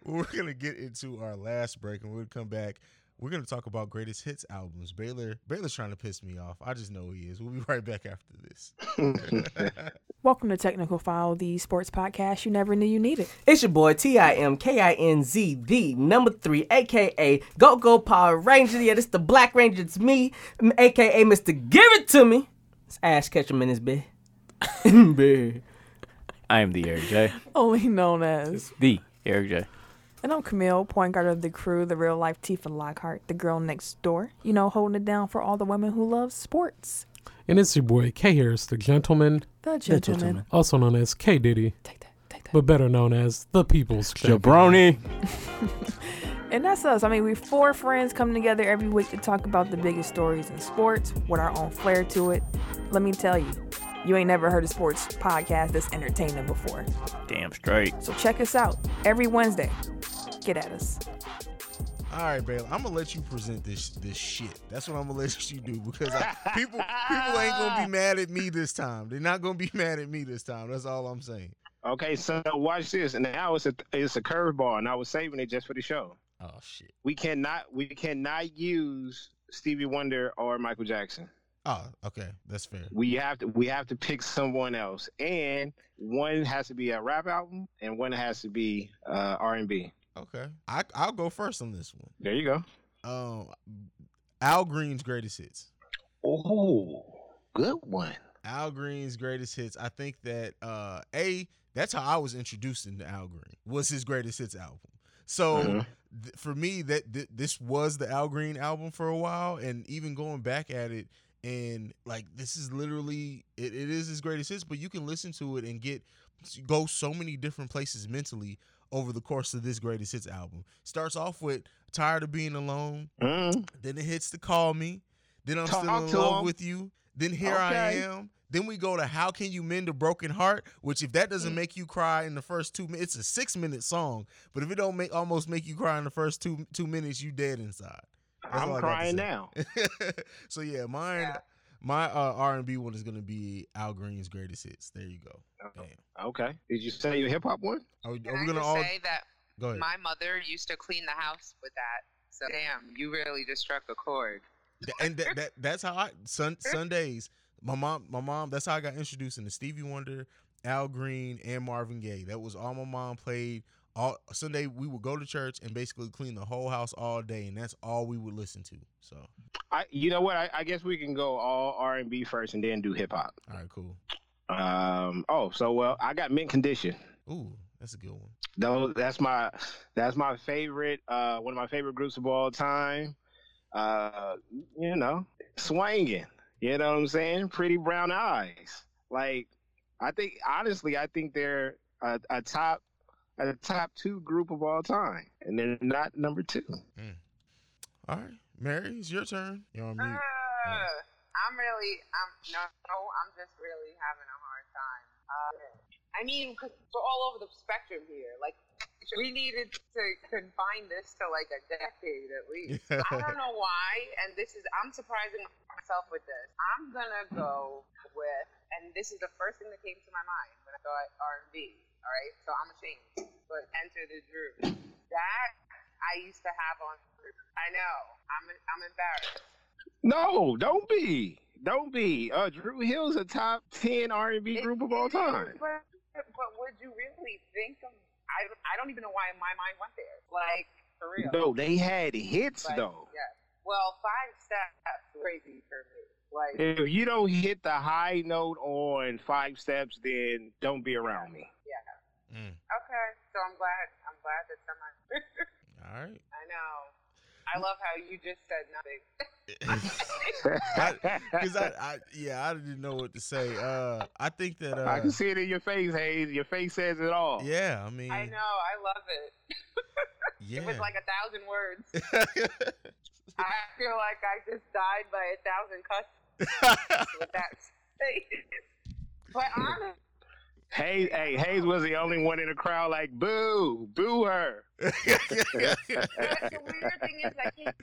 we're gonna get into our last break, and we're gonna come back. We're gonna talk about greatest hits albums. Baylor, Baylor's trying to piss me off. I just know he is. We'll be right back after this. [laughs] Welcome to Technical File, the sports podcast you never knew you needed. It's your boy T I M K I N Z the number three, aka Go Go Power Ranger. Yeah, this the Black Ranger. It's me, aka Mister Give It To Me. It's Ash Ketchum in his bed. [laughs] bed. I am the Eric J. [laughs] Only known as. The Eric J. And I'm Camille, point guard of the crew, the real life Tifa Lockhart, the girl next door. You know, holding it down for all the women who love sports. And it's your boy K Harris, the gentleman, The gentleman. gentleman. also known as K Diddy, Take that, take that. but better known as the People's Champion. Jabroni. [laughs] And that's us. I mean, we four friends come together every week to talk about the biggest stories in sports with our own flair to it. Let me tell you, you ain't never heard a sports podcast that's entertaining before. Damn straight. So check us out every Wednesday. Get at us. All right, Baylor. I'm gonna let you present this this shit. That's what I'm gonna [laughs] let you do because I, people people ain't gonna be mad at me this time. They're not gonna be [laughs] mad at me this time. That's all I'm saying. Okay, so watch this. And now it's a it's a curveball, and I was saving it just for the show. Oh shit. We cannot we cannot use Stevie Wonder or Michael Jackson. Oh, okay. That's fair. We have to we have to pick someone else, and one has to be a rap album, and one has to be uh, R and B. Okay. I I'll go first on this one. There you go. Um, Al Green's greatest hits. Oh, good one. Al Green's greatest hits. I think that uh a that's how I was introduced into Al Green was his greatest hits album. So Mhm. th- for me, that th- this was the Al Green album for a while, and even going back at it, and like this is literally it, it is his greatest hits. But you can listen to it and get go so many different places mentally over the course of this greatest hits album. Starts off with "Tired of Being Alone," Mm. then it hits to "Call Me," then I'm still in love him. with you. Then here I am. Then we go to "How Can You Mend a Broken Heart," which if that Mm. doesn't make you cry in the first two minutes, it's a six minute song. But if it don't make almost make you cry in the first two two minutes, you dead inside. That's I'm I crying now. [laughs] so yeah, mine Yeah. my uh, R and B one is gonna be Al Green's greatest hits. There you go. Damn. Okay. Did you say your hip hop one? Are, we- are we gonna all say that go ahead? my mother used to clean the house with that? So damn, you really just struck a chord. And that, that that's how I sun [laughs] Sundays. My mom, my mom. That's how I got introduced into Stevie Wonder, Al Green, and Marvin Gaye. That was all my mom played. All Sunday we would go to church and basically clean the whole house all day, and that's all we would listen to. So, I, you know what? I, I guess we can go all R and B first, and then do hip hop. all right, cool. Um. Oh, so well, I got Mint Condition. Ooh, that's a good one. Those that's my that's my favorite. Uh, one of my favorite groups of all time. Uh, you know, swinging. You know what I'm saying? Pretty brown eyes. Like, I think honestly, I think they're a, a top a top two group of all time, and they're not number two. All right, Mary, it's your turn. You're on mute. Uh, I'm really, I'm no, no, I'm just really having a hard time. Uh, I mean, because we're all over the spectrum here. Like, we needed to confine this to like a decade at least. [laughs] I don't know why, and this is, I'm surprising myself with this. I'm gonna go with, and this is the first thing that came to my mind when I thought R&B. All right, so I'm ashamed, but Enter the Dru. That I used to have on. I know. I'm, I'm embarrassed. No, don't be. Don't be. Uh, Dru Hill's a top ten R and B group of all time. But, but would you really think of? I, I don't even know why my mind went there. Like for real. No, they had hits Like, though. Yeah. Well, five steps crazy for me. Like If you don't hit the high note on five steps, then don't be around me. Yeah. Mm, Okay. So I'm glad. I'm glad that someone. [laughs] all right. I know. I love how you just said nothing. [laughs] Because I, I, yeah, I didn't know what to say. Uh, I think that. Uh, I can see it in your face, Hayes. Your face says it all. Yeah, I mean, I know. I love it. yeah. [laughs] It was like a thousand words. I feel like I just died by a thousand cuts with that face. But honestly, Hayes, hey, Hayes was the only one in the crowd like, boo, boo her. [laughs] the weird thing is I can't,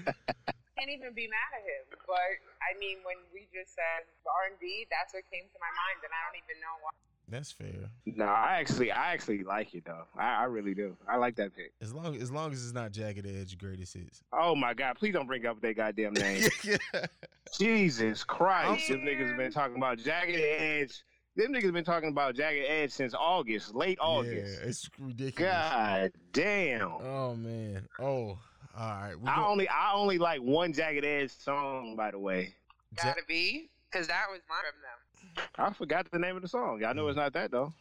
can't even be mad at him. But I mean, when we just said R and B, that's what came to my mind, and I don't even know why. That's fair. No, I actually, I actually like it though. I, I really do. I like that pick. As long as long as it's not Jagged Edge greatest hits. Oh my God! Please don't bring up that goddamn [laughs] name. Jesus Christ! Them niggas been talking about Jagged Edge. Them niggas been talking about Jagged Edge since August, late August. Yeah, it's ridiculous. God damn! Oh man. Oh, all right. we I go- only, I only like one Jagged Edge song, by the way. Gotta be, because that was mine from them. I forgot the name of the song. I know it's not that though.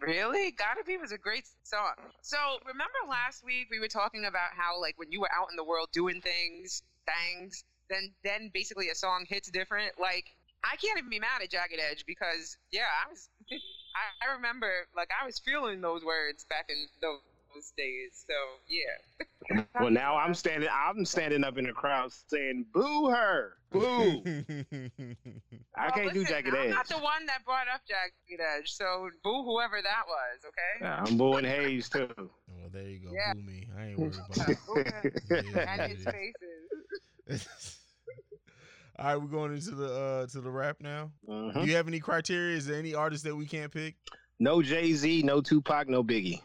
Really? Gotta Be was a great song. So remember last week we were talking about how like when you were out in the world doing things, things, then then basically a song hits different. Like I can't even be mad at Jagged Edge because yeah, I was I, [laughs] I remember like I was feeling those words back in those days. So yeah. [laughs] Well, now I'm standing, I'm standing up in the crowd saying, "Boo her, boo." [laughs] I can't do listen, Jagged I'm Edge. not the one that brought up Jagged Edge, so boo whoever that was, okay? Yeah, I'm booing Hayes too. Well, there you go. Yeah. Boo me. I ain't worried about it. Yeah, and his faces. All right, we're going into the uh to the rap now. Mhm. Do you have any criteria? Is there any artist that we can't pick? No Jay Z, no Tupac, no Biggie.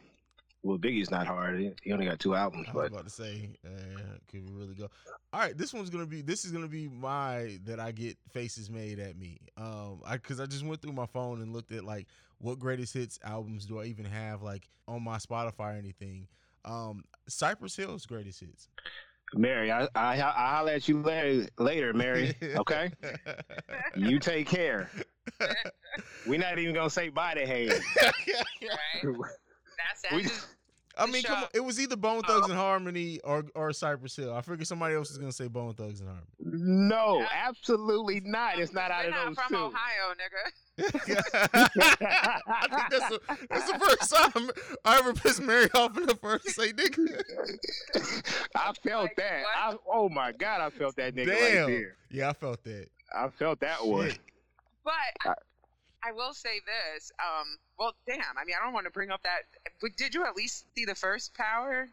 Well, Biggie's not hard. He- He only got two albums, I was but about to say, uh, could we really go? All right, this one's gonna be. This is gonna be my that I get faces made at me. Um, I because I just went through my phone and looked at like what greatest hits albums do I even have like on my Spotify or anything. Um, Cypress Hill's greatest hits. Mary, I I I holler at you later, later Mary. Okay, [laughs] you take care. We're not even gonna say bye to. [laughs] Right? [laughs] That's We- that's I mean, come on, it was either Bone Thugs um and Harmony or or Cypress Hill. I figured somebody else was gonna say Bone Thugs and Harmony. No, absolutely not. It's not out We're of not those from two. Ohio, nigga. [laughs] I think that's the, that's the first time I ever pissed Mary off in the first say nigga. [laughs] I felt Like, that. I, oh my god, I felt that nigga right Damn. there. Yeah, I felt that. I felt that one. But I will say this. Um, well, damn. I mean, I don't want to bring up that. But did you at least see the first Power,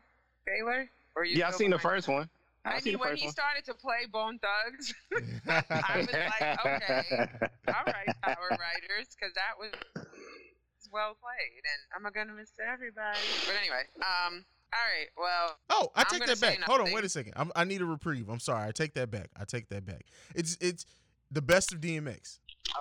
Taylor? Or you Yeah, I seen the behind? first one. I, I mean, when he one. started to play Bone Thugs, [laughs] I was like, [laughs] okay, all right, Power Writers, because that was well played, and I'm gonna miss everybody. But anyway, um, all right, well, Oh, I I'm take that back. Hold on, wait a second. I'm, I need a reprieve. I'm sorry. I take that back. I take that back. It's it's the best of DMX.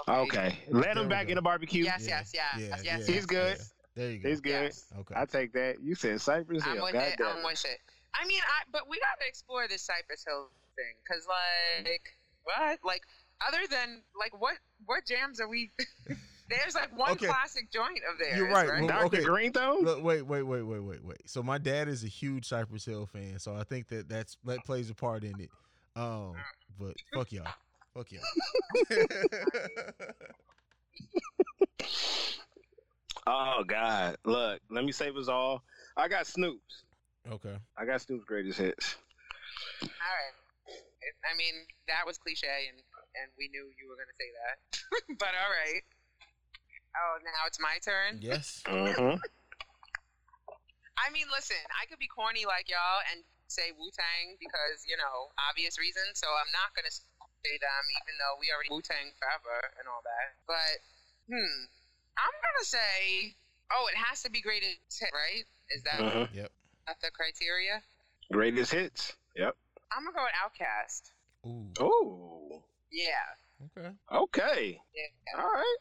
Okay, let There him back go. in the barbecue. yes, yes, yes, Yeah, yes, yeah, yes. He's good. yeah. There you go. He's good. Yes. Okay. I take that. You said Cypress Hill. I'm Hill. with God it. damn I'm with it. I mean, I but we gotta explore this Cypress Hill thing, cause like what, like other than like what what jams are we? [laughs] There's like one Okay. classic joint of theirs. You're right. right? Well, Dr. okay. Green though. Look, wait, wait, wait, wait, wait, wait. So my dad is a huge Cypress Hill fan, so I think that that's that plays a part in it. Um, but fuck y'all, fuck y'all. [laughs] Oh God! Look, let me save us all. I got Snoop's. okay. I got Snoop's greatest hits. All right. I mean, that was cliche, and and we knew you were gonna say that. [laughs] but all right. Oh, now it's my turn. Yes. Mm-hmm. [laughs] I mean, listen, I could be corny like y'all and say Wu Tang because you know obvious reasons. So I'm not gonna say them, even though we already Wu Tang forever and all that. But hmm, I'm gonna say, oh, it has to be greatest hit, right? Is that Mhm. Yep. that the criteria? Greatest hits. Yep. I'm gonna go with Outkast. Ooh. Oh. Yeah. Okay. Okay. Yeah. All right.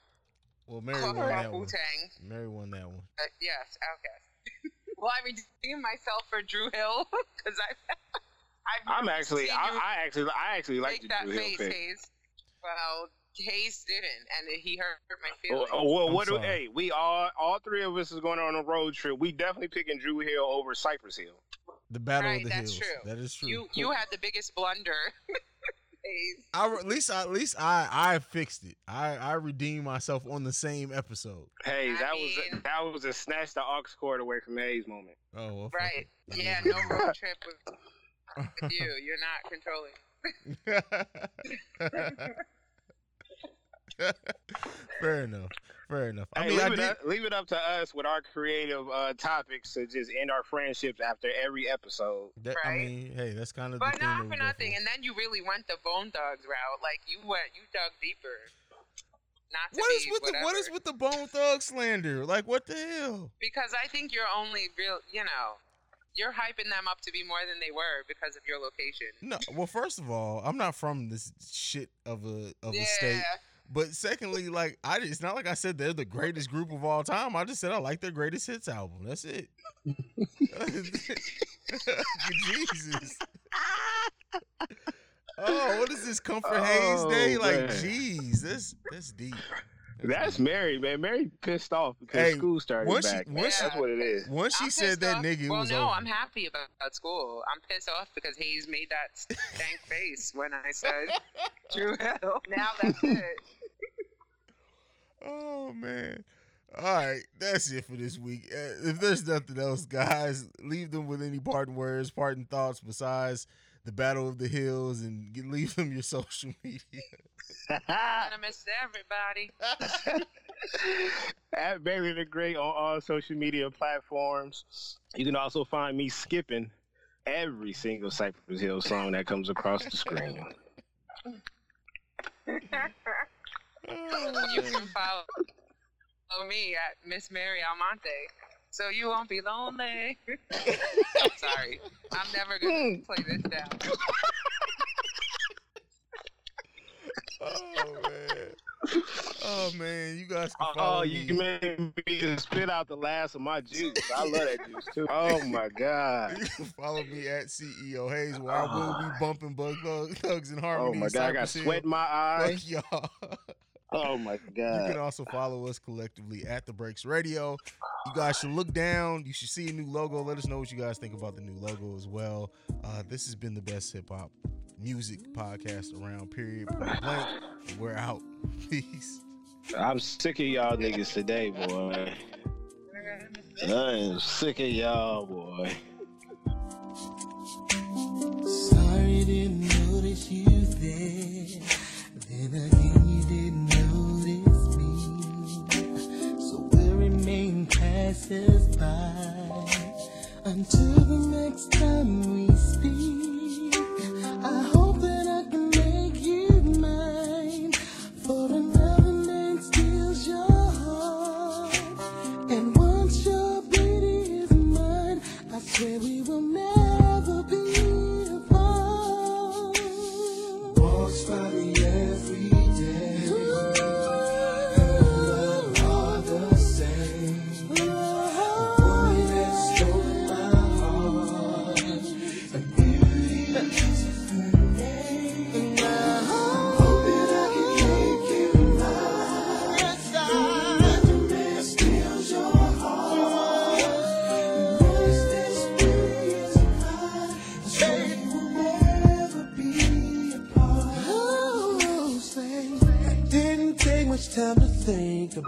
Well, Mary Talk won that about Wu one. Tang. Mary won that one. Uh, yes, Outkast. [laughs] well, I redeemed myself for Dru Hill [laughs] because I. [laughs] I've I'm actually. I, I actually. I actually like make the that Dru Hill face, pick. Hayes. Well, Hayes didn't, and he hurt my Oh, feelings. oh, well, what do hey? We all, all three of us is going on a road trip. We definitely picking Dru Hill over Cypress Hill. The Battle Right, of the that's Hills. true. That is true. You you had the biggest blunder, [laughs] face. I, at least, I, at least I, I fixed it. I, I redeemed myself on the same episode. Hey, I that was mean- a, that was a snatch the aux cord away from Hayes moment. Oh, well, Right. Yeah, no [laughs] road trip with, with you. You're not controlling. [laughs] Fair enough. Fair enough. I Hey, mean, I leave, it did. up, leave it up to us with our creative uh, topics to just end our friendships after every episode. That, I mean, hey, that's kind of the But not for nothing. And then you really went the Bone Thugs route. Like you went, you dug deeper. Not to What is with the what is with the Bone Thug slander? Like, what the hell? Because I think you're only real. You know, you're hyping them up to be more than they were because of your location. No, well, first of all, I'm not from this shit of a of a state. But secondly, like I, it's not like I said they're the greatest group of all time. I just said I like their greatest hits album. That's it. [laughs] Jesus. Oh, what is this Comfort haze Day? Oh, Like, man. jeez, that's that's deep. That's Mary, man. Mary pissed off because Hey, school started once she- back. once That's what it is. Once she I'm said pissed that off. nigga, Well, was no, over. I'm happy about, about school. I'm pissed off because Hayes made that stank [laughs] face when I said [laughs] Dru Hill. Now that's it. [laughs] Oh man. All right, that's it for this week. Uh, If there's nothing else, guys, leave them with any parting words, parting thoughts besides the Battle of the Hills, and get- leave them your [laughs] social media. I miss everybody. [laughs] At Bailey the Great on all social media platforms. You can also find me skipping every single Cypress Hill song that comes across the screen. you can follow, follow me at Miss Mary Almonte. So you won't be lonely. [laughs] Sorry. I'm never gonna hmm. play this down. Oh man. Oh man, you guys can follow Oh, follow you me. made me just spit out the last of my juice. I love that juice too. [laughs] Oh my god. You can follow me at CEO Hayes, where I will be ah. bumping Bug Thug, Thugs in Harmony. Oh my god, I got sweat in my eyes. Fuck y'all. [laughs] Oh my god! You can also follow us collectively at the Breaks Radio. You guys should look down. You should see a new logo. Let us know what you guys think about the new logo as well. Uh, this has been the best hip hop music podcast around. Period. Blank. We're out. [laughs] Peace. I'm sick of y'all niggas today, boy. I am sick of y'all, boy. Sorry, didn't notice you there. Until the next time we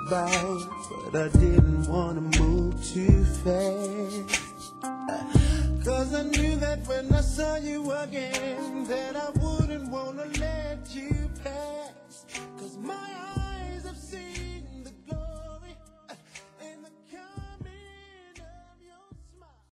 about, but I didn't